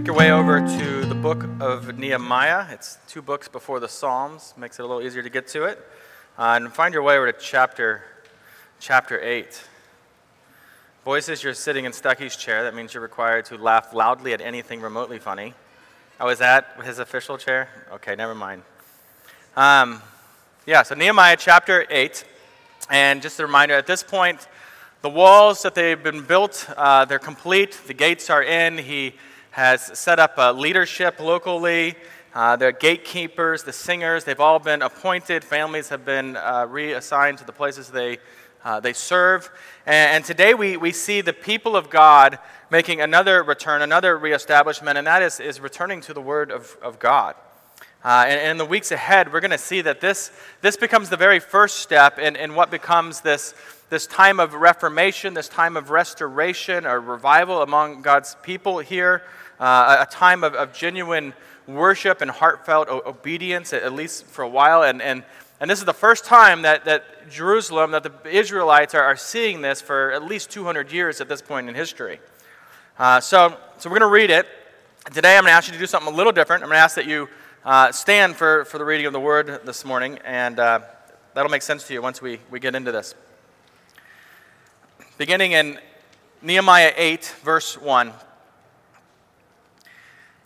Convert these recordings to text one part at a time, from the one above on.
Make your way over to the book of Nehemiah. It's two books before the Psalms, makes it a little easier to get to it. Uh, and find your way over to chapter, chapter 8. Voices, you're sitting in Stucky's chair. That means you're required to laugh loudly at anything remotely funny. Oh, is that his official chair? Okay, never mind. Um, yeah, so Nehemiah chapter 8. And just a reminder at this point, the walls that they've been built, uh, they're complete. The gates are in. He has set up a leadership locally. Uh, the gatekeepers, the singers, they've all been appointed. Families have been uh, reassigned to the places they, uh, they serve. And, and, today we, we see the people of God making another return, another reestablishment, and that is, is returning to the Word of, of God. Uh, and, and, in the weeks ahead, we're going to see that this, this becomes the very first step in, in what becomes this, this time of reformation, this time of restoration or revival among God's people here uh, a time of, of, genuine worship and heartfelt obedience, at least for a while. And, and, and this is the first time that, that Jerusalem, that the Israelites are, are seeing this for at least 200 years at this point in history. Uh, so, so we're going to read it. Today I'm going to ask you to do something a little different. I'm going to ask that you uh, stand for, for the reading of the word this morning, and uh, that'll make sense to you once we, we get into this. Beginning in Nehemiah 8, verse 1.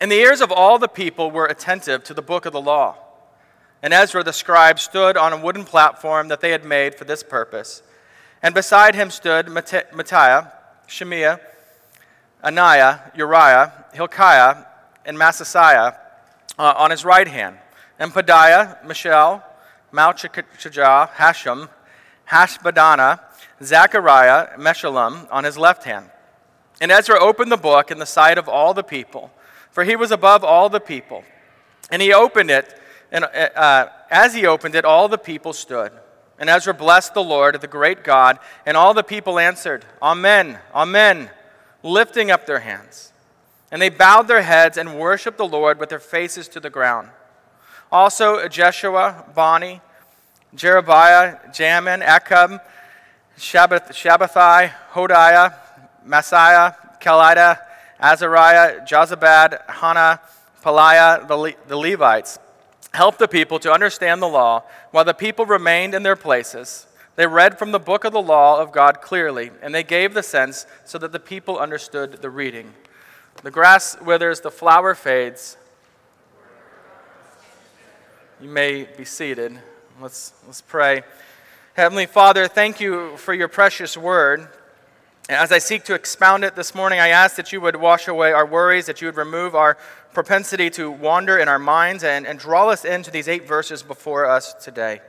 And the ears of all the people were attentive to the book of the law. And Ezra the scribe stood on a wooden platform that they had made for this purpose. And beside him stood Mattaiah, Shemaiah, Ananiah, Uriah, Hilkiah, and Maaseiah uh, on his right hand, and Pedaiah, Mishael, Malchijah, Hashum, Hashbaddanah, Zechariah, Meshullam on his left hand. And Ezra opened the book in the sight of all the people for he was above all the people. And he opened it, and uh, as he opened it, all the people stood. And Ezra blessed the Lord, the great God, and all the people answered, Amen, Amen, lifting up their hands. And they bowed their heads and worshiped the Lord with their faces to the ground. Also, Jeshua, Bani, Jerebiah, Jamin, Akkub, Shabbath, Shabbethai, Hodiah, Maaseiah, Kelita, Azariah, Jozabad, Hannah, Pelaiah, the, Le- the Levites, helped the people to understand the law while the people remained in their places. They read from the book of the law of God clearly, and they gave the sense so that the people understood the reading. The grass withers, the flower fades. You may be seated. Let's, let's pray. Heavenly Father, thank you for your precious word. As I seek to expound it this morning, I ask that you would wash away our worries, that you would remove our propensity to wander in our minds, and, and draw us into these eight verses before us today.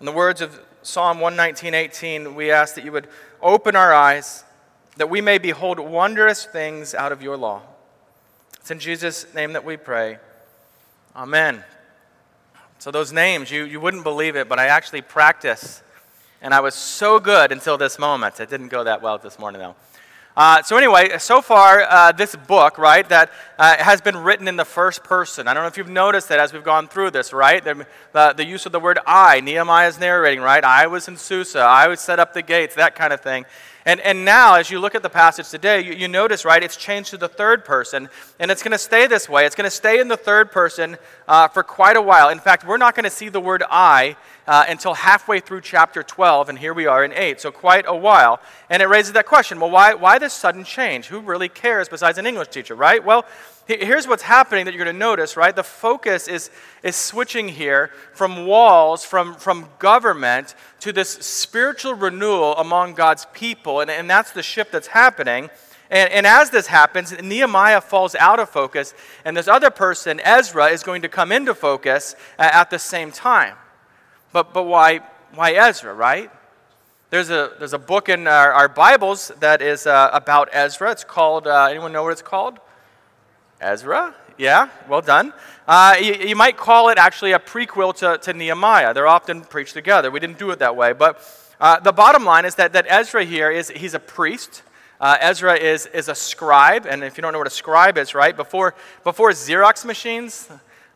In the words of Psalm 119:18, we ask that you would open our eyes, that we may behold wondrous things out of your law. It's in Jesus' name that we pray. Amen. So, those names, you, you wouldn't believe it, but I actually practice and I was so good until this moment. It didn't go that well this morning, though. Uh, so, anyway, so far, uh, this book, right, that uh, has been written in the first person. I don't know if you've noticed that as we've gone through this, right? The, the, the use of the word I, Nehemiah is narrating, right? I was in Susa, I would set up the gates, that kind of thing. And, and now, as you look at the passage today, you, you notice, right, it's changed to the third person, and it's going to stay this way. It's going to stay in the third person uh, for quite a while. In fact, we're not going to see the word I uh, until halfway through chapter 12, and here we are in 8, so quite a while. And it raises that question well, why, why this sudden change? Who really cares besides an English teacher, right? Well, Here's what's happening that you're going to notice, right? The focus is, is switching here from walls, from, from government, to this spiritual renewal among God's people. And, and that's the shift that's happening. And, and as this happens, Nehemiah falls out of focus, and this other person, Ezra, is going to come into focus at the same time. But, but why, why Ezra, right? There's a, there's a book in our, our Bibles that is uh, about Ezra. It's called, uh, anyone know what it's called? Ezra? Yeah, well done. Uh, you, you, might call it actually a prequel to, to Nehemiah. They're often preached together. We didn't do it that way. But uh, the bottom line is that, that Ezra here is he's a priest. Uh, Ezra is, is a scribe. And if you don't know what a scribe is, right, before, before Xerox machines,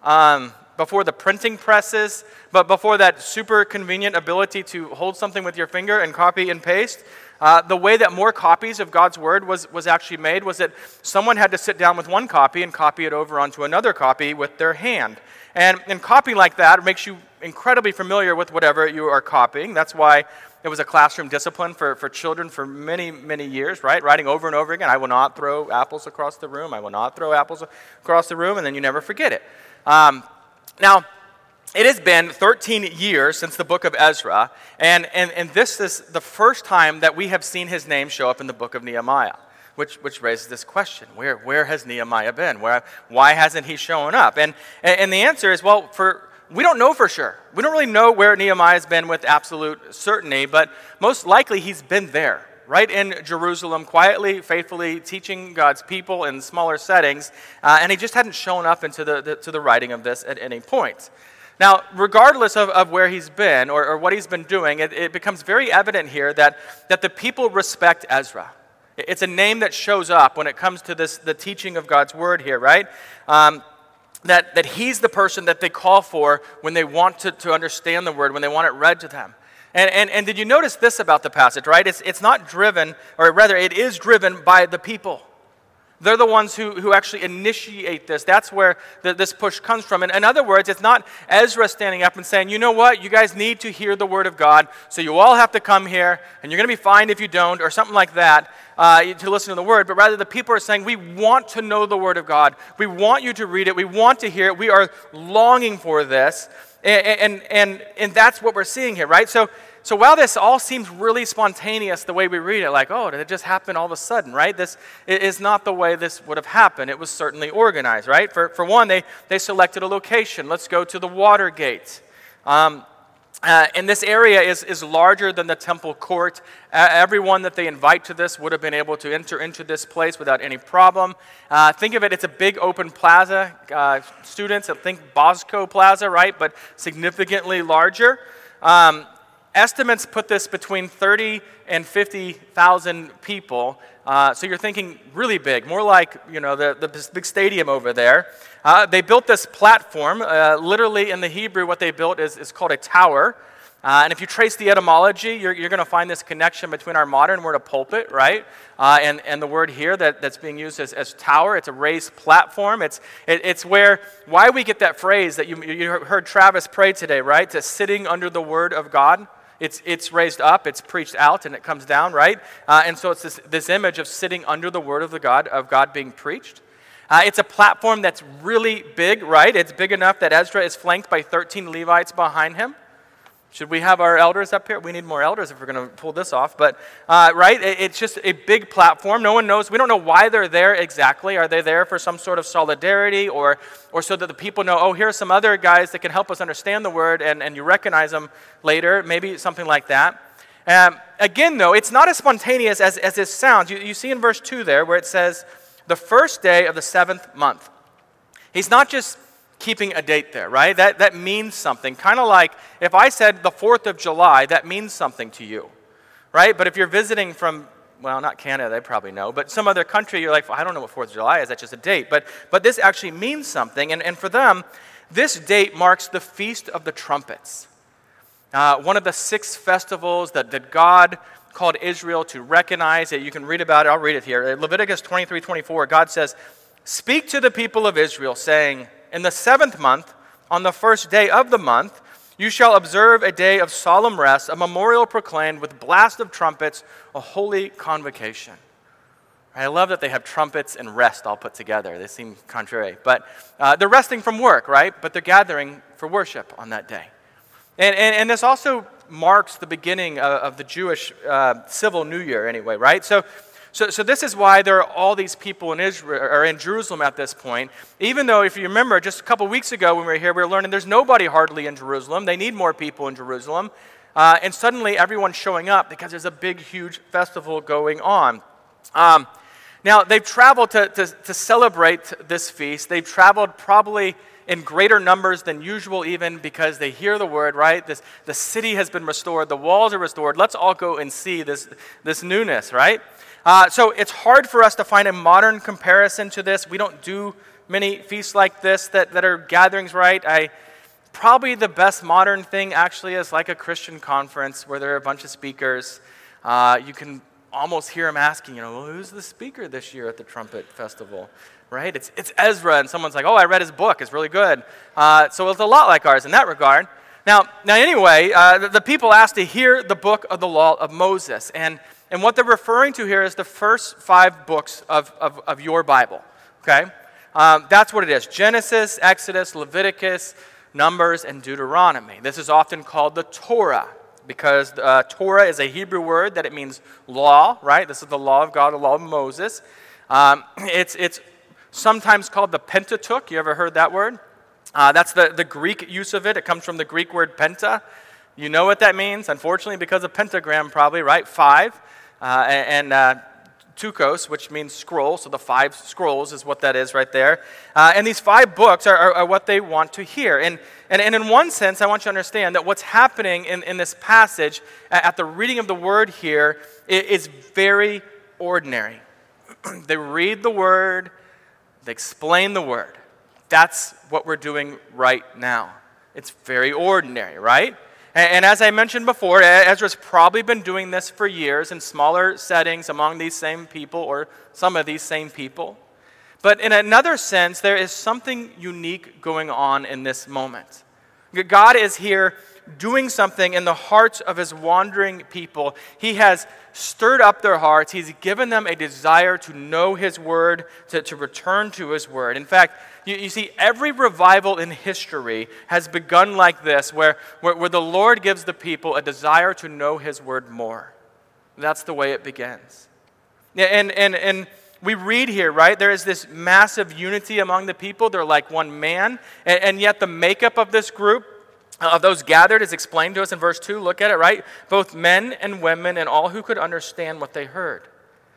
um, before the printing presses, but before that super convenient ability to hold something with your finger and copy and paste, uh, the way that more copies of God's word was, was actually made was that someone had to sit down with one copy and copy it over onto another copy with their hand. And, and copying like that makes you incredibly familiar with whatever you are copying. That's why it was a classroom discipline for, for children for many, many years, right? Writing over and over again, I will not throw apples across the room. I will not throw apples across the room, and then you never forget it. Um, now, it has been 13 years since the book of Ezra, and, and, and this is the first time that we have seen his name show up in the book of Nehemiah, which, which raises this question where, where has Nehemiah been? Where, why hasn't he shown up? And, and the answer is well, for, we don't know for sure. We don't really know where Nehemiah's been with absolute certainty, but most likely he's been there right in Jerusalem, quietly, faithfully teaching God's people in smaller settings, uh, and he just hadn't shown up into the, the, to the writing of this at any point. Now, regardless of, of where he's been or, or what he's been doing, it, it becomes very evident here that, that the people respect Ezra. It's a name that shows up when it comes to this, the teaching of God's word here, right? Um, that, that he's the person that they call for when they want to, to understand the word, when they want it read to them. And, and, and did you notice this about the passage, right? It's, it's not driven, or rather, it is driven by the people. They're the ones who, who actually initiate this. That's where the, this push comes from. And in other words, it's not Ezra standing up and saying, you know what, you guys need to hear the word of God, so you all have to come here, and you're going to be fined if you don't, or something like that, uh, to listen to the word. But rather, the people are saying, we want to know the word of God. We want you to read it. We want to hear it. We are longing for this. And, and, and, that's what we're seeing here, right? So so while this all seems really spontaneous the way we read it, like, oh, did it just happen all of a sudden, right? This is not the way this would have happened. It was certainly organized, right? For, for one, they, they selected a location. Let's go to the Watergate. Um, uh, and this area is, is larger than the temple court. Uh, everyone that they invite to this would have been able to enter into this place without any problem. Uh, think of it, it's a big open plaza. Uh, students, think Bosco Plaza, right? But significantly larger. Um, Estimates put this between 30 and 50,000 people. Uh, so you're thinking really big, more like you know the, the big stadium over there. Uh, they built this platform. Uh, literally in the Hebrew, what they built is, is called a tower. Uh, and if you trace the etymology, you're, you're going to find this connection between our modern word of pulpit, right? Uh, and, and the word here that, that's being used as, as tower. It's a raised platform. It's, it, it's where, why we get that phrase that you, you heard Travis pray today, right? To sitting under the word of God. It's, it's raised up, it's preached out, and it comes down, right? Uh, and so it's this, this image of sitting under the word of the God, of God being preached. Uh, it's a platform that's really big, right? It's big enough that Ezra is flanked by 13 Levites behind him. Should we have our elders up here? We need more elders if we're going to pull this off. But, uh, right, it's just a big platform. No one knows. We don't know why they're there exactly. Are they there for some sort of solidarity or, or so that the people know, oh, here are some other guys that can help us understand the word and, and you recognize them later? Maybe something like that. Um, again, though, it's not as spontaneous as, as this sounds. You, you see in verse 2 there where it says, the first day of the seventh month. He's not just keeping a date there, right? That, that means something. Kind of like if I said the 4th of July, that means something to you, right? But if you're visiting from, well, not Canada, they probably know, but some other country, you're like, well, I don't know what 4th of July is, that's just a date. But, but this actually means something. And, and for them, this date marks the Feast of the Trumpets, uh, one of the six festivals that, that God called Israel to recognize it. You can read about it. I'll read it here. Leviticus 23 24, God says, Speak to the people of Israel, saying, in the seventh month, on the first day of the month, you shall observe a day of solemn rest, a memorial proclaimed with blast of trumpets, a holy convocation. I love that they have trumpets and rest all put together. They seem contrary. But uh, they're resting from work, right? But they're gathering for worship on that day. And, and, and this also marks the beginning of, of the Jewish uh, civil new year, anyway, right? So so, so this is why there are all these people in Israel or in Jerusalem at this point. Even though, if you remember, just a couple weeks ago when we were here, we were learning there's nobody hardly in Jerusalem. They need more people in Jerusalem. Uh, and suddenly everyone's showing up because there's a big, huge festival going on. Um, Now, they've traveled to, to, to celebrate this feast. They've traveled probably in greater numbers than usual, even because they hear the word, right? This, the city has been restored, the walls are restored. Let's all go and see this, this newness, right? Uh, so it's hard for us to find a modern comparison to this. We don't do many feasts like this that, that are gatherings, right? I probably the best modern thing actually is like a Christian conference where there are a bunch of speakers. Uh, you can almost hear them asking, you know, well, who's the speaker this year at the trumpet festival? Right? It's, it's Ezra, and someone's like, oh, I read his book. It's really good. Uh, so it's a lot like ours in that regard. Now, now anyway, uh, the, the, people asked to hear the book of the law of Moses. And, and what they're referring to here is the first five books of, of, of your Bible. Okay? Um, that's what it is Genesis, Exodus, Leviticus, Numbers, and Deuteronomy. This is often called the Torah because uh, Torah is a Hebrew word that it means law, right? This is the law of God, the law of Moses. Um, it's, it's sometimes called the Pentateuch. You ever heard that word? Uh, that's the, the Greek use of it. It comes from the Greek word penta. You know what that means, unfortunately, because of pentagram, probably, right? Five. Uh, and uh, teuchos, which means scroll. So the five scrolls is what that is right there. Uh, and these five books are, are, are, what they want to hear. And, and, and in one sense, I want you to understand that what's happening in, in this passage at the reading of the word here is very ordinary. they read the word, they explain the word. That's what we're doing right now. It's very ordinary, right? And, as I mentioned before, Ezra's probably been doing this for years in smaller settings among these same people or some of these same people. But in another sense, there is something unique going on in this moment. God is here doing something in the hearts of his wandering people. He has stirred up their hearts, he's given them a desire to know his word, to, to return to his word. In fact, you, you see, every revival in history has begun like this, where, where, where the Lord gives the people a desire to know his word more. That's the way it begins. And, and, and we read here, right? There is this massive unity among the people. They're like one man. And, and yet, the makeup of this group, of those gathered is explained to us in verse 2. Look at it, right? Both men and women and all who could understand what they heard.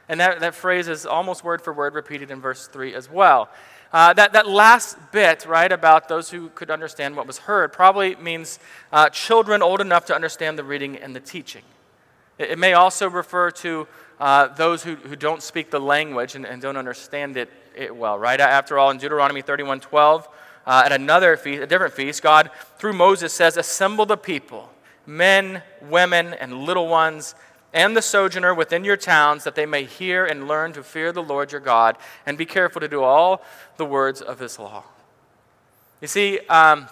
And that, that phrase is almost word for word repeated in verse 3 as well. Uh, that, that last bit, right, about those who could understand what was heard, probably means uh, children old enough to understand the reading and the teaching. It, it may also refer to uh, those who, who don't speak the language and, and don't understand it, it well, right? After all, in Deuteronomy 31 12, uh, at another feast, a different feast, God, through Moses, says, Assemble the people, men, women, and little ones, and the sojourner within your towns, that they may hear and learn to fear the Lord your God, and be careful to do all the words of his law. You see, um,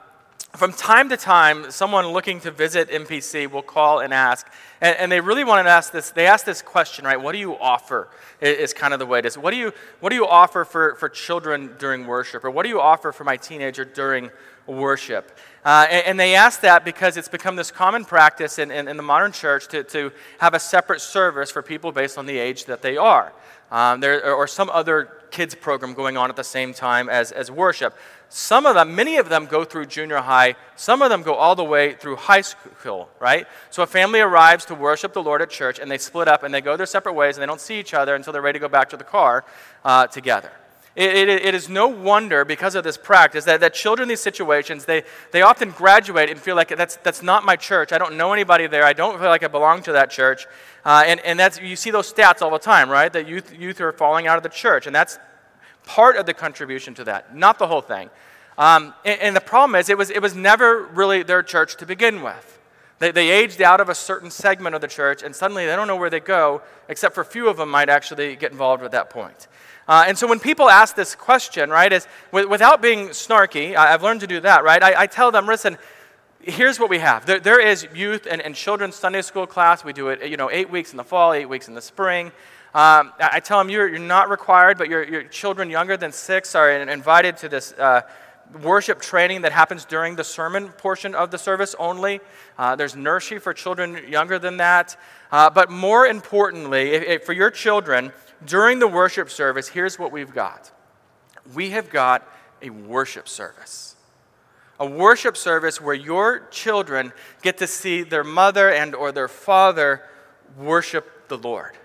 from time to time, someone looking to visit MPC will call and ask, and, and, they really want to ask this. They ask this question, right? What do you offer? Is kind of the way it is. What do you What do you offer for for children during worship, or what do you offer for my teenager during worship? Uh, and, and, they ask that because it's become this common practice in, in, in, the modern church to, to have a separate service for people based on the age that they are. Um, there, or some other kids program going on at the same time as, as worship. Some of them, many of them go through junior high. Some of them go all the way through high school, right? So a family arrives to worship the Lord at church and they split up and they go their separate ways and they don't see each other until they're ready to go back to the car uh, together. It, it, it is no wonder because of this practice that, that children in these situations, they, they often graduate and feel like that's, that's not my church. I don't know anybody there. I don't feel like I belong to that church. Uh, and, and that's, you see those stats all the time, right? That youth, youth are falling out of the church. And that's part of the contribution to that, not the whole thing. Um, and, and, the problem is, it was, it was never really their church to begin with. They, they aged out of a certain segment of the church, and suddenly they don't know where they go, except for a few of them might actually get involved at that point. Uh, and so when people ask this question, right, is without being snarky, I've learned to do that, right? I, I tell them, listen, here's what we have. There, there is youth and, and children's Sunday school class. We do it, you know, eight weeks in the fall, eight weeks in the spring. Um, I tell them you're, you're not required, but your, your children younger than six are invited to this uh, worship training that happens during the sermon portion of the service only. Uh, there's nursery for children younger than that. Uh, but more importantly, if, if for your children, during the worship service, here's what we've got we have got a worship service. A worship service where your children get to see their mother and or their father worship the Lord.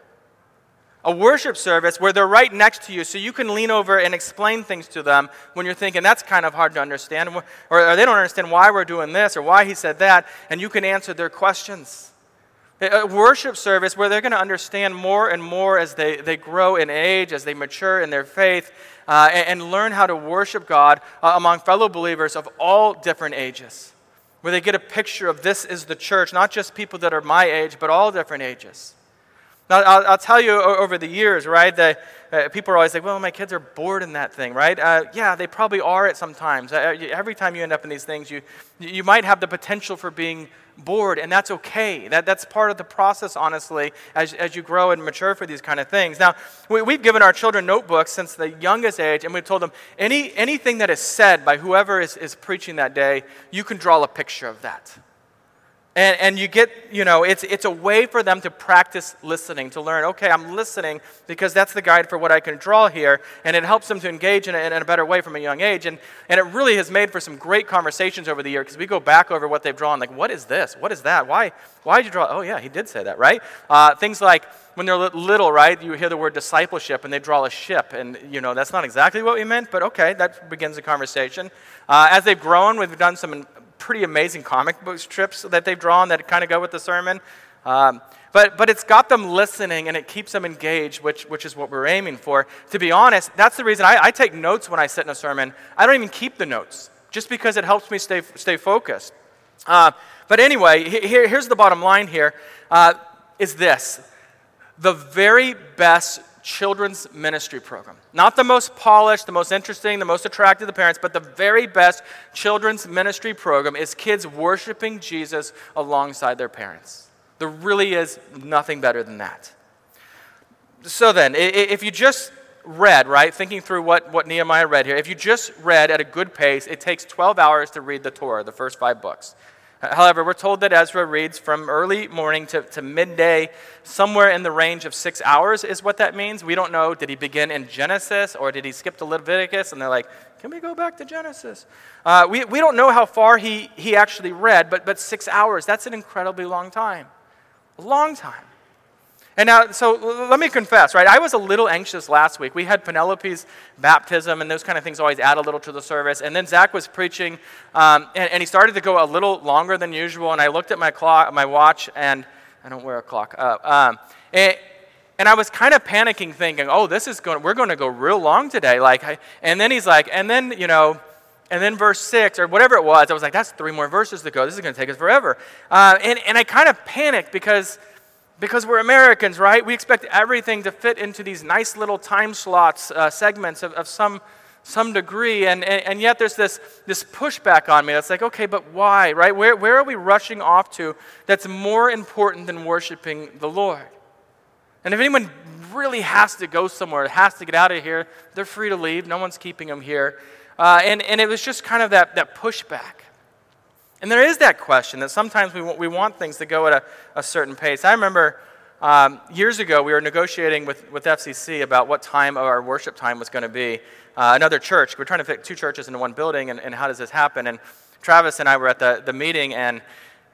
A worship service where they're right next to you so you can lean over and explain things to them when you're thinking that's kind of hard to understand, or they don't understand why we're doing this or why he said that, and you can answer their questions. A worship service where they're going to understand more and more as they, they grow in age, as they mature in their faith, uh, and, and, learn how to worship God uh, among fellow believers of all different ages. Where they get a picture of this is the church, not just people that are my age, but all different ages. Now, I'll, I'll tell you over the years, right, that uh, people are always like, well, my kids are bored in that thing, right? Uh, yeah, they probably are at sometimes. Uh, every time you end up in these things, you, you might have the potential for being bored, and that's okay. That, that's part of the process, honestly, as, as you grow and mature for these kind of things. Now, we, we've given our children notebooks since the youngest age, and we've told them any, anything that is said by whoever is, is preaching that day, you can draw a picture of that. And, and you get, you know, it's, it's a way for them to practice listening, to learn, okay, I'm listening because that's the guide for what I can draw here. And it helps them to engage in a, in a better way from a young age. And, and it really has made for some great conversations over the year because we go back over what they've drawn. Like, what is this? What is that? Why, why did you draw? Oh, yeah, he did say that, right? Uh, things like when they're little, right, you hear the word discipleship and they draw a ship. And, you know, that's not exactly what we meant, but okay, that begins a conversation. Uh, as they've grown, we've done some pretty amazing comic book strips that they've drawn that kind of go with the sermon. Um, but, but it's got them listening and it keeps them engaged, which, which is what we're aiming for. To be honest, that's the reason I, I take notes when I sit in a sermon. I don't even keep the notes, just because it helps me stay, stay focused. Uh, but anyway, here, here's the bottom line here: uh, is this. The very best children's ministry program. Not the most polished, the most interesting, the most attractive to parents, but the very best children's ministry program is kids worshiping Jesus alongside their parents. There really is nothing better than that. So then, if you just read, right, thinking through what, what Nehemiah read here, if you just read at a good pace, it takes 12 hours to read the Torah, the first five books. However, we're told that Ezra reads from early morning to, to midday, somewhere in the range of six hours, is what that means. We don't know. Did he begin in Genesis or did he skip to Leviticus? And they're like, can we go back to Genesis? Uh, we, we don't know how far he, he actually read, but, but six hours, that's an incredibly long time. A long time. And now, so let me confess, right? I was a little anxious last week. We had Penelope's baptism, and those kind of things always add a little to the service. And then Zach was preaching, um, and, and, he started to go a little longer than usual. And I looked at my clock, my watch, and I don't wear a clock. Uh, um, and, and, I was kind of panicking, thinking, "Oh, this is going. We're going to go real long today." Like, I, and then he's like, and then you know. And then verse 6, or whatever it was, I was like, that's three more verses to go. This is going to take us forever. Uh, and, and I kind of panicked because because we're Americans, right? We expect everything to fit into these nice little time slots, uh, segments of, of some, some degree. And, and, and, yet there's this, this pushback on me that's like, okay, but why, right? Where, where are we rushing off to that's more important than worshiping the Lord? And if anyone really has to go somewhere, has to get out of here, they're free to leave. No one's keeping them here. Uh, and, and it was just kind of that, that pushback. And there is that question that sometimes we, we want things to go at a, a certain pace. I remember um, years ago we were negotiating with, with FCC about what time our worship time was going to be. Uh, another church, we're trying to fit two churches into one building, and, and how does this happen? And Travis and I were at the, the meeting, and,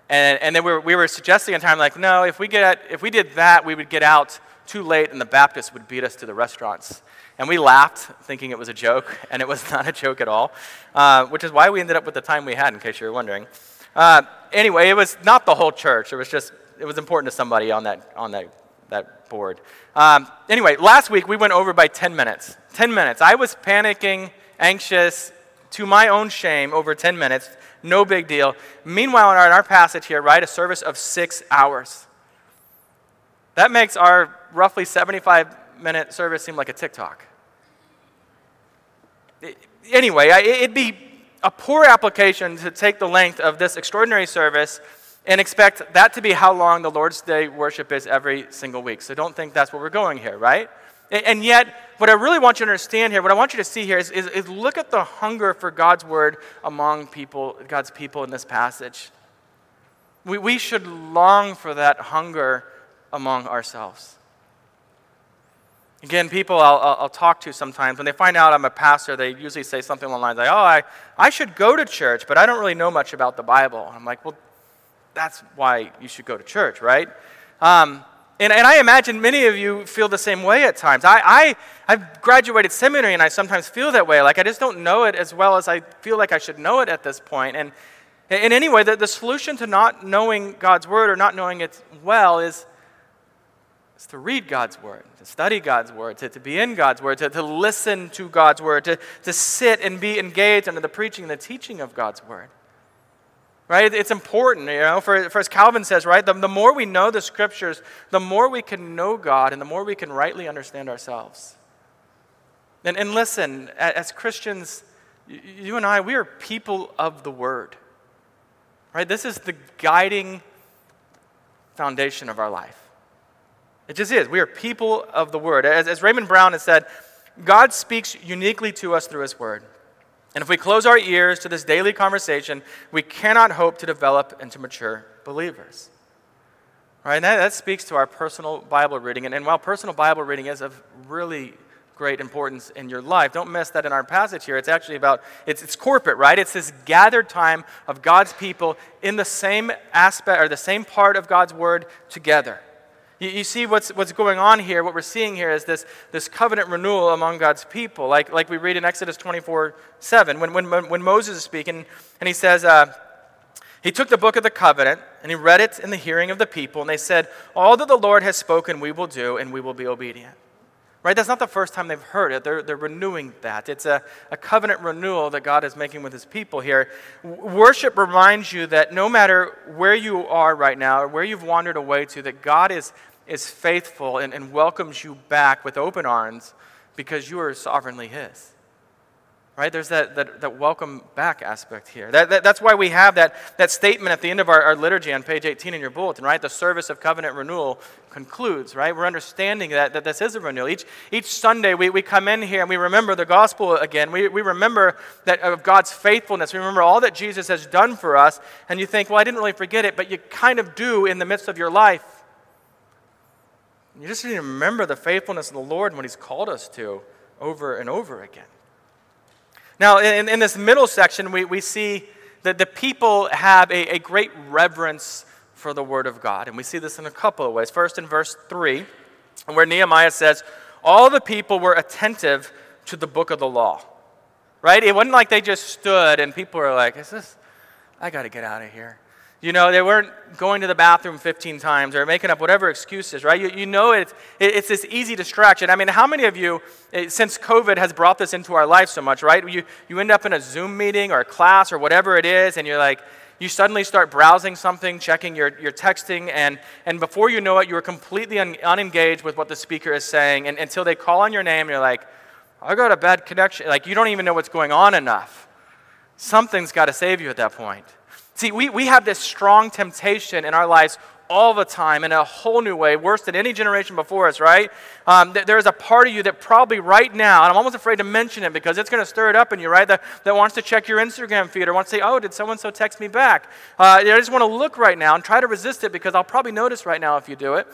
and, and then we were, we were suggesting a time like, no, if we, get, if we did that, we would get out too late, and the Baptists would beat us to the restaurants. And we laughed, thinking it was a joke, and it was not a joke at all, uh, which is why we ended up with the time we had, in case you were wondering. Uh, anyway, it was not the whole church. It was just, it was important to somebody on that, on that, that board. Um, anyway, last week we went over by 10 minutes. 10 minutes. I was panicking, anxious, to my own shame, over 10 minutes. No big deal. Meanwhile, in our, in our passage here, right, a service of six hours. That makes our roughly 75 minute service seem like a TikTok anyway, it'd be a poor application to take the length of this extraordinary service and expect that to be how long the Lord's Day worship is every single week. So don't think that's where we're going here, right? And yet, what I really want you to understand here, what I want you to see here is, is, is look at the hunger for God's word among people, God's people in this passage. We, we should long for that hunger among ourselves. Again, people I'll, I'll, talk to sometimes, when they find out I'm a pastor, they usually say something along the lines like, oh, I, I should go to church, but I don't really know much about the Bible. I'm like, well, that's why you should go to church, right? Um, and, and I imagine many of you feel the same way at times. I, I, I've graduated seminary and I sometimes feel that way. Like I just don't know it as well as I feel like I should know it at this point. And, and anyway, the, the solution to not knowing God's word or not knowing it well is, is to read God's word, to study God's word, to, to be in God's word, to, to listen to God's word, to, to sit and be engaged under the preaching and the teaching of God's word right? It's important, you know, for, for as Calvin says, right? The, the more we know the scriptures, the more we can know God and the more we can rightly understand ourselves. And, and listen, as Christians, you and I, we are people of the Word, right? This is the guiding foundation of our life. It just is. We are people of the Word. As, as Raymond Brown has said, God speaks uniquely to us through His Word. And if we close our ears to this daily conversation, we cannot hope to develop into mature believers. Right? And that, that speaks to our personal Bible reading. And, and while personal Bible reading is of really great importance in your life, don't miss that in our passage here. It's actually about, it's, it's corporate, right? It's this gathered time of God's people in the same aspect or the same part of God's word together. You, you, see what's, what's going on here, what we're seeing here is this, this covenant renewal among God's people, like, like we read in Exodus 24 7, when, when, when Moses is speaking, and he says, uh, He took the book of the covenant, and he read it in the hearing of the people, and they said, All that the Lord has spoken, we will do, and we will be obedient. Right? That's not the first time they've heard it. They're, they're renewing that. It's a, a covenant renewal that God is making with his people here. worship reminds you that no matter where you are right now or where you've wandered away to, that God is is faithful and, and welcomes you back with open arms because you are sovereignly His. Right? There's that, that, that welcome back aspect here. That, that, that's why we have that, that statement at the end of our, our liturgy on page 18 in your bulletin, right? The service of covenant renewal concludes, right? We're understanding that, that this is a renewal. Each, each Sunday we, we come in here and we remember the gospel again. We, we remember that of God's faithfulness. We remember all that Jesus has done for us. And you think, well, I didn't really forget it, but you kind of do in the midst of your life. You just need to remember the faithfulness of the Lord and what He's called us to over and over again. Now, in, in this middle section, we, we see that the people have a, a great reverence for the Word of God. And we see this in a couple of ways. First, in verse 3, where Nehemiah says, All the people were attentive to the book of the law. Right? It wasn't like they just stood and people were like, Is this, I got to get out of here. You know, they weren't going to the bathroom 15 times or making up whatever excuses, right? You, you know it's, it's this easy distraction. I mean, how many of you, eh, since COVID has brought this into our life so much, right? You, you end up in a Zoom meeting or a class or whatever it is, and you're like, you suddenly start browsing something, checking your, your texting, and, and before you know it, you're completely un, unengaged with what the speaker is saying and, until they call on your name, you're like, I got a bad connection. Like, you don't even know what's going on enough. Something's got to save you at that point. See, we, we have this strong temptation in our lives all the time in a whole new way, worse than any generation before us, right? Um, th- there is a part of you that probably right now, and I'm almost afraid to mention it because it's going to stir it up in you, right? That, that wants to check your Instagram feed or wants to say, oh, did someone so text me back? Uh, I just want to look right now and try to resist it because I'll probably notice right now if you do it.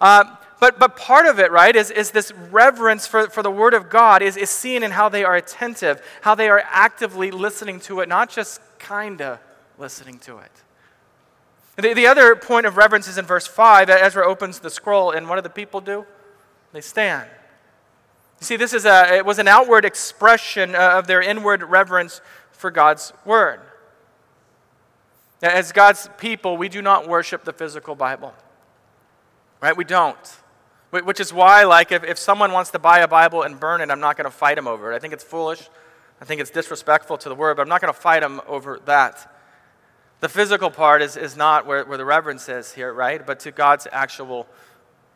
Uh, but, but part of it, right, is, is this reverence for, for the Word of God is, is seen in how they are attentive, how they are actively listening to it, not just kind of listening to it. The, the other point of reverence is in verse 5. that Ezra opens the scroll, and what do the people do? They stand. You see, this is a, it was an outward expression uh, of their inward reverence for God's word. As God's people, we do not worship the physical Bible. Right? We don't. Which is why, like, if, if someone wants to buy a Bible and burn it, I'm not going to fight him over it. I think it's foolish. I think it's disrespectful to the word, but I'm not going to fight him over that. The physical part is, is not where, where the reverence is here, right? But to God's actual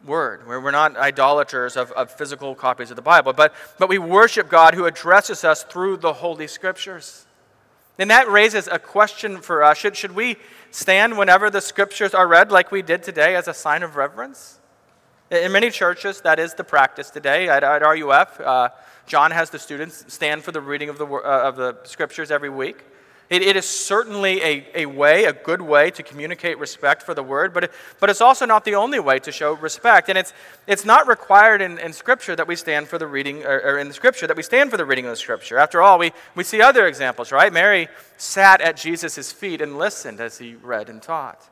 word, where we're not idolaters of, of physical copies of the Bible, but, but we worship God who addresses us through the Holy Scriptures. And that raises a question for us. Should, should we stand whenever the Scriptures are read, like we did today, as a sign of reverence? In many churches, that is the practice today. At, at RUF, uh, John has the students stand for the reading of the, uh, of the Scriptures every week. It, it is certainly a, a way, a good way to communicate respect for the word, but, it, but it's also not the only way to show respect. And it's, it's not required in, in Scripture that we stand for the reading, or, or in Scripture that we stand for the reading of the Scripture. After all, we, we see other examples, right? Mary sat at Jesus' feet and listened as he read and taught.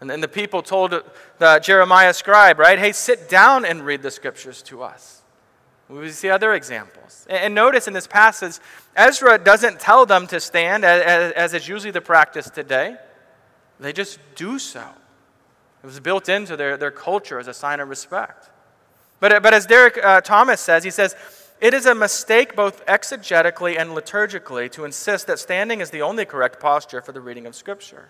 And then the people told the Jeremiah scribe, right, hey, sit down and read the scriptures to us. We see other examples. And notice in this passage, Ezra doesn't tell them to stand, as is usually the practice today. They just do so. It was built into their, their culture as a sign of respect. But, but as Derek uh, Thomas says, he says, it is a mistake both exegetically and liturgically to insist that standing is the only correct posture for the reading of Scripture.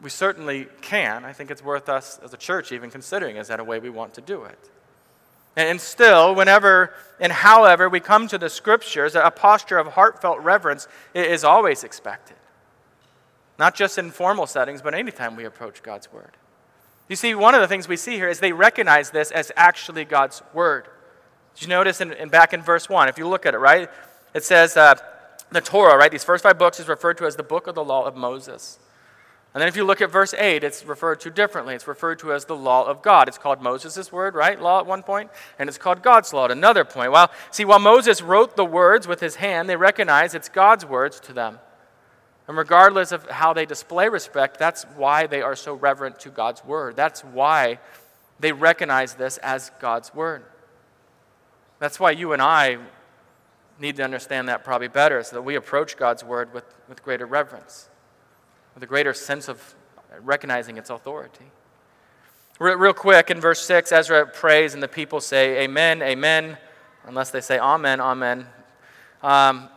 We certainly can. I think it's worth us as a church even considering is that a way we want to do it. And still, whenever and however we come to the Scriptures, a posture of heartfelt reverence is always expected. Not just in formal settings, but anytime we approach God's Word. You see, one of the things we see here is they recognize this as actually God's Word. Did you notice in, in back in verse 1? If you look at it, right? It says uh, the Torah, right? These first five books is referred to as the book of the law of Moses. And then if you look at verse 8, it's referred to differently. It's referred to as the law of God. It's called Moses' word, right? Law at one point, and it's called God's law at another point. Well, see, while Moses wrote the words with his hand, they recognize it's God's words to them. And regardless of how they display respect, that's why they are so reverent to God's word. That's why they recognize this as God's word. That's why you and I need to understand that probably better so that we approach God's word with, with greater reverence, with a greater sense of recognizing its authority. Real, quick, in verse 6, Ezra prays and the people say, Amen, Amen, unless they say Amen, Amen. Um,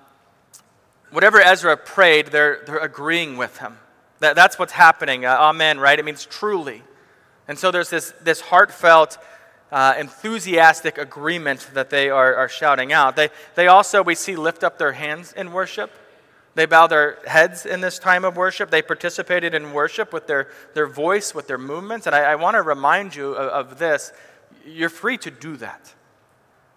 whatever Ezra prayed, they're, they're agreeing with him. That, that's what's happening. Uh, amen, right? It means truly. And so there's this, this heartfelt uh, enthusiastic agreement that they are, are shouting out. They, they also, we see, lift up their hands in worship. They bow their heads in this time of worship. They participated in worship with their, their voice, with their movements. And I, I want to remind you of, of, this. You're free to do that.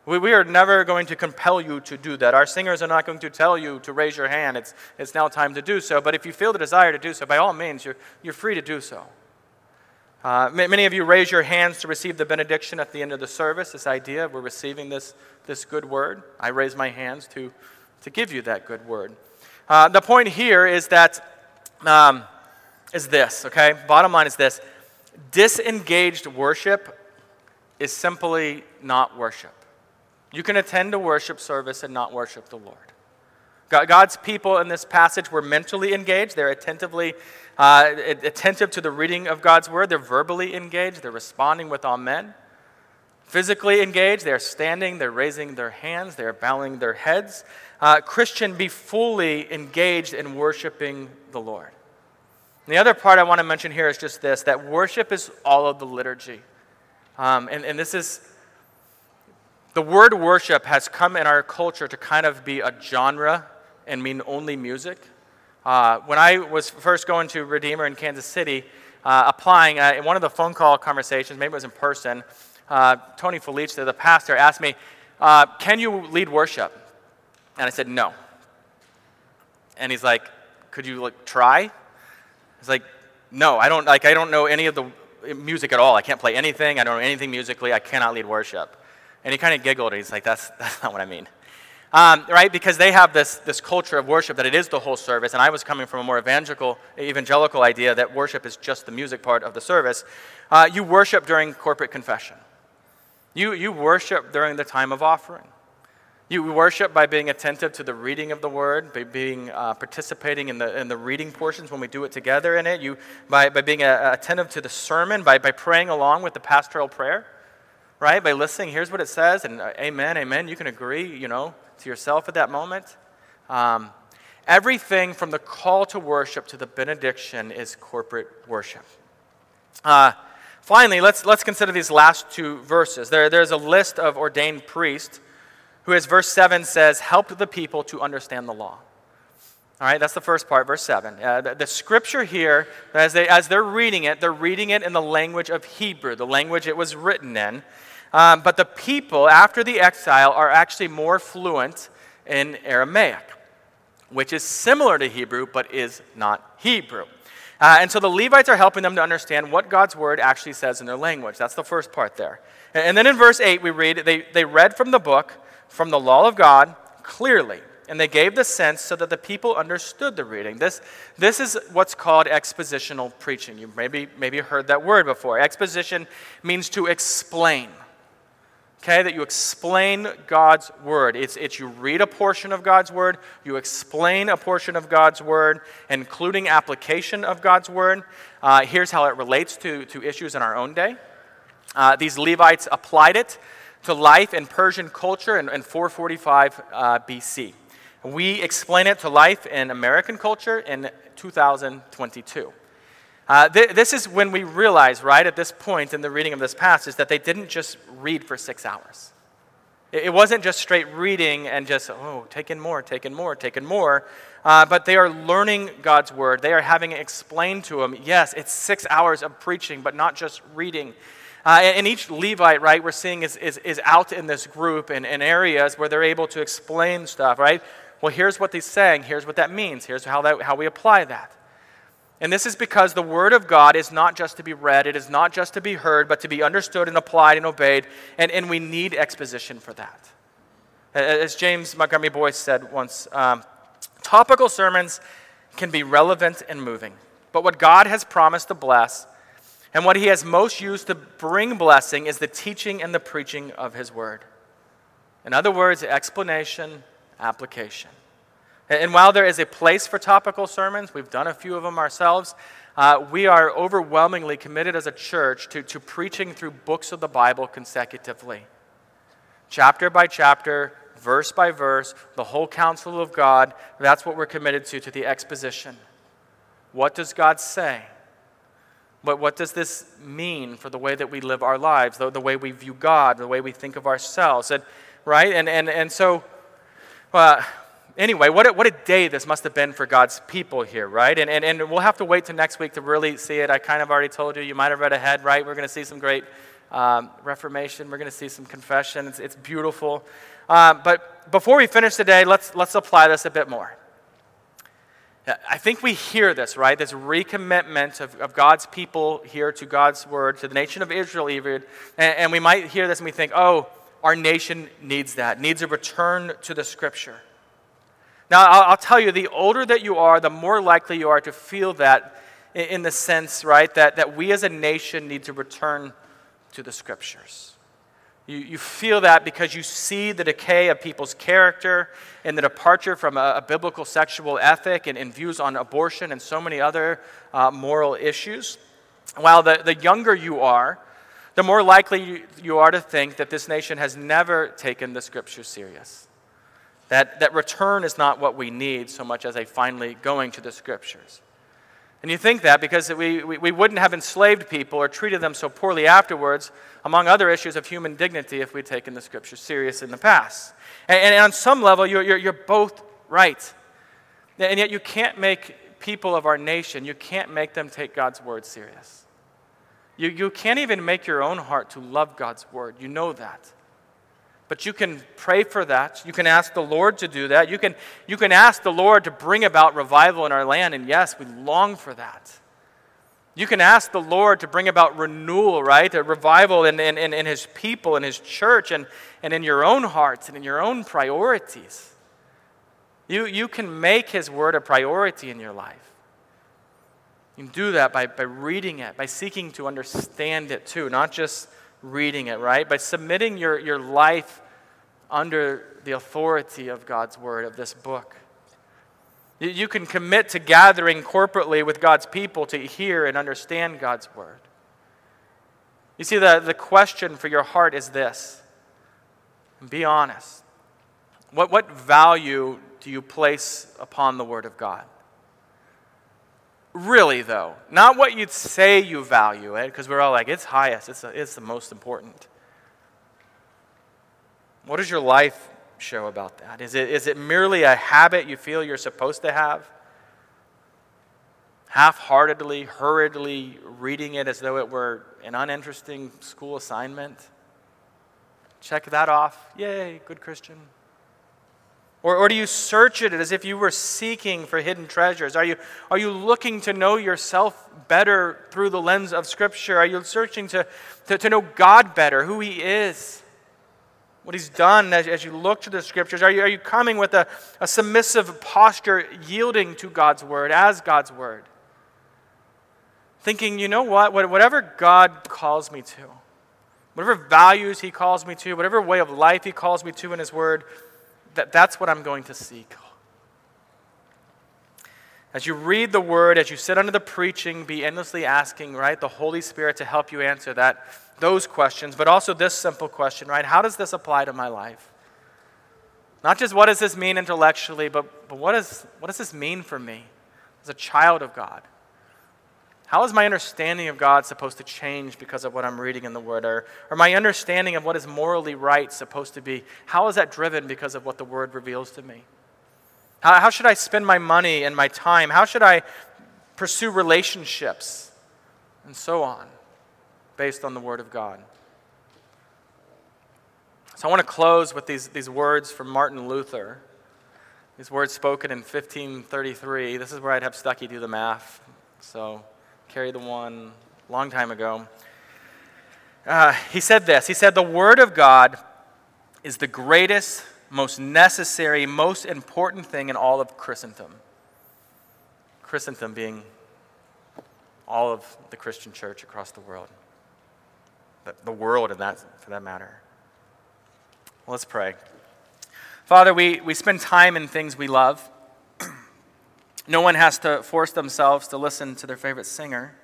We, we are never going to compel you to do that. Our singers are not going to tell you to raise your hand. It's, it's now time to do so. But if you feel the desire to do so, by all means, you're, you're free to do so. Uh, many of you raise your hands to receive the benediction at the end of the service, this idea we're receiving this, this good word. I raise my hands to, to give you that good word. Uh, the point here is that um, is this, okay? Bottom line is this disengaged worship is simply not worship. You can attend a worship service and not worship the Lord. God's people in this passage were mentally engaged. They're attentively uh, attentive to the reading of God's word. They're verbally engaged. They're responding with amen. Physically engaged. They're standing. They're raising their hands. They're bowing their heads. Uh, Christian, be fully engaged in worshiping the Lord. And the other part I want to mention here is just this that worship is all of the liturgy. Um, and, and this is the word worship has come in our culture to kind of be a genre and mean only music. Uh, when I was first going to Redeemer in Kansas City, uh, applying, uh, in one of the phone call conversations, maybe it was in person, uh, Tony Felice, the pastor, asked me, uh, Can you lead worship? And I said, No. And he's like, Could you like, try? He's like, No, I don't, like, I don't know any of the music at all. I can't play anything. I don't know anything musically. I cannot lead worship. And he kind of giggled. He's like, That's, that's not what I mean. Um, right? Because they have this, this culture of worship that it is the whole service, and I was coming from a more evangelical, evangelical idea that worship is just the music part of the service. Uh, you worship during corporate confession. You, you worship during the time of offering. You worship by being attentive to the reading of the word, by being uh, participating in the, in the reading portions when we do it together in it. You by, by being uh, attentive to the sermon, by, by praying along with the pastoral prayer, right? By listening, here's what it says, and uh, amen, amen. You can agree, you know, to yourself at that moment. Um, everything from the call to worship to the benediction is corporate worship. Uh, finally, let's, let's consider these last two verses. There, there's a list of ordained priests who, as verse 7 says, helped the people to understand the law. All right, that's the first part, verse 7. Uh, the, the, scripture here, as, they, as they're reading it, they're reading it in the language of Hebrew, the language it was written in. Um, but the people, after the exile, are actually more fluent in Aramaic, which is similar to Hebrew, but is not Hebrew. Uh, and so the Levites are helping them to understand what God's word actually says in their language. That's the first part there. And then in verse 8, we read, they, they read from the book, from the law of God, clearly, and they gave the sense so that the people understood the reading. This, this is what's called expositional preaching. You've maybe, maybe heard that word before. Exposition means to explain. Okay, that you explain God's word. It's, it's you read a portion of God's word, you explain a portion of God's word, including application of God's word. Uh, here's how it relates to, to issues in our own day. Uh, these Levites applied it to life in Persian culture in, in 445 uh, BC. We explain it to life in American culture in 2022. Uh, th- this is when we realize, right, at this point in the reading of this passage, that they didn't just read for six hours. It, it wasn't just straight reading and just, oh, take in more, take in more, take in more. Uh, but they are learning God's word. They are having it explained to them. Yes, it's six hours of preaching, but not just reading. Uh, and, each Levite, right, we're seeing is, is, is out in this group in, in areas where they're able to explain stuff, right? Well, here's what he's saying. Here's what that means. Here's how, that, how we apply that. And this is because the Word of God is not just to be read, it is not just to be heard, but to be understood and applied and obeyed. And, and we need exposition for that. As James Montgomery Boice said once, um, topical sermons can be relevant and moving. But what God has promised to bless and what he has most used to bring blessing is the teaching and the preaching of his word. In other words, explanation, application. And while there is a place for topical sermons, we've done a few of them ourselves, uh, we are overwhelmingly committed as a church to, to preaching through books of the Bible consecutively. Chapter by chapter, verse by verse, the whole counsel of God, that's what we're committed to, to the exposition. What does God say? But what does this mean for the way that we live our lives, the, the way we view God, the way we think of ourselves? And, right? And, and, and so, uh, anyway, what a, what a day this must have been for God's people here, right? And, and, and we'll have to wait till next week to really see it. I kind of already told you, you might have read ahead, right? We're going to see some great um, Reformation, we're going to see some confession. It's, it's beautiful. Uh, but before we finish today, let's, let's apply this a bit more. I think we hear this, right? This recommitment of, of God's people here to God's word, to the nation of Israel, even. And, and we might hear this and we think, oh, our nation needs that, needs a return to the scripture. Now, I'll, I'll tell you, the older that you are, the more likely you are to feel that in, in the sense, right, that, that we as a nation need to return to the scriptures. You, you feel that because you see the decay of people's character and the departure from a, a biblical sexual ethic and, and, views on abortion and so many other uh, moral issues. While the, the younger you are, the more likely you, you are to think that this nation has never taken the scripture serious. That, that return is not what we need so much as a finally going to the scriptures. And you think that because we, we, we, wouldn't have enslaved people or treated them so poorly afterwards, among other issues of human dignity, if we'd taken the scriptures serious in the past. And, and on some level, you're, you're, you're both right. And yet, you can't make people of our nation, you can't make them take God's word serious. You, you can't even make your own heart to love God's word. You know that. But you can pray for that. You can ask the Lord to do that. You can, you can ask the Lord to bring about revival in our land. And yes, we long for that. You can ask the Lord to bring about renewal, right? A revival in, in, in, His people, in His church, and, and in your own hearts and in your own priorities. You, you can make His word a priority in your life. You can do that by, by reading it, by seeking to understand it too, not just reading it, right? By submitting your, your life under the authority of God's word, of this book. You, can commit to gathering corporately with God's people to hear and understand God's word. You see, the, the question for your heart is this be honest. What, what value do you place upon the word of God? Really, though, not what you'd say you value it, because we're all like, it's highest, it's, it's the most important. What does your life show about that? Is it, is it merely a habit you feel you're supposed to have? Half heartedly, hurriedly reading it as though it were an uninteresting school assignment? Check that off. Yay, good Christian. Or, or do you search it as if you were seeking for hidden treasures? Are you, are you looking to know yourself better through the lens of Scripture? Are you searching to, to, to know God better, who He is? what he's done as, as you look to the scriptures? Are you, are you coming with a, a submissive posture, yielding to God's word as God's word? Thinking, you know what? Whatever God calls me to, whatever values he calls me to, whatever way of life he calls me to in his word, that, that's what I'm going to seek. As you read the word, as you sit under the preaching, be endlessly asking, right, the Holy Spirit to help you answer that, those questions, but also this simple question, right? How does this apply to my life? Not just what does this mean intellectually, but, but what, is, what does this mean for me as a child of God? How is my understanding of God supposed to change because of what I'm reading in the Word? Or, or my understanding of what is morally right supposed to be? How is that driven because of what the Word reveals to me? How, how should I spend my money and my time? How should I pursue relationships? And so on, based on the Word of God. So I want to close with these, these words from Martin Luther. These words spoken in 1533. This is where I'd have Stucky do the math. So carry the one long time ago. Uh, he said this He said, The Word of God is the greatest most necessary, most important thing in all of Christendom. Christendom being all of the Christian church across the world, the world, in that, for that matter. Well, let's pray. Father, we, we spend time in things we love. No one has to force themselves to listen to their favorite singer.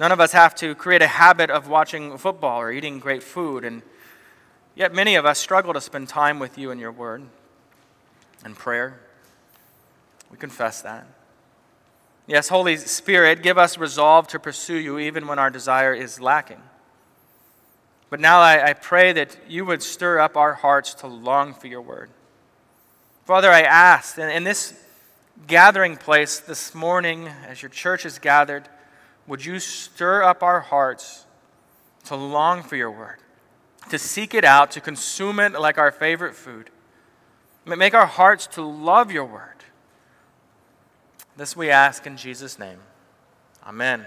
None of us have to create a habit of watching football or eating great food. And Yet many of us struggle to spend time with you and your word and prayer. We confess that. Yes, Holy Spirit, give us resolve to pursue you even when our desire is lacking. But now I, I, pray that you would stir up our hearts to long for your word. Father, I ask in, in this gathering place this morning, as your church is gathered, would you stir up our hearts to long for your word? to seek it out, to consume it like our favorite food. Make our hearts to love your word. This we ask in Jesus' name. Amen.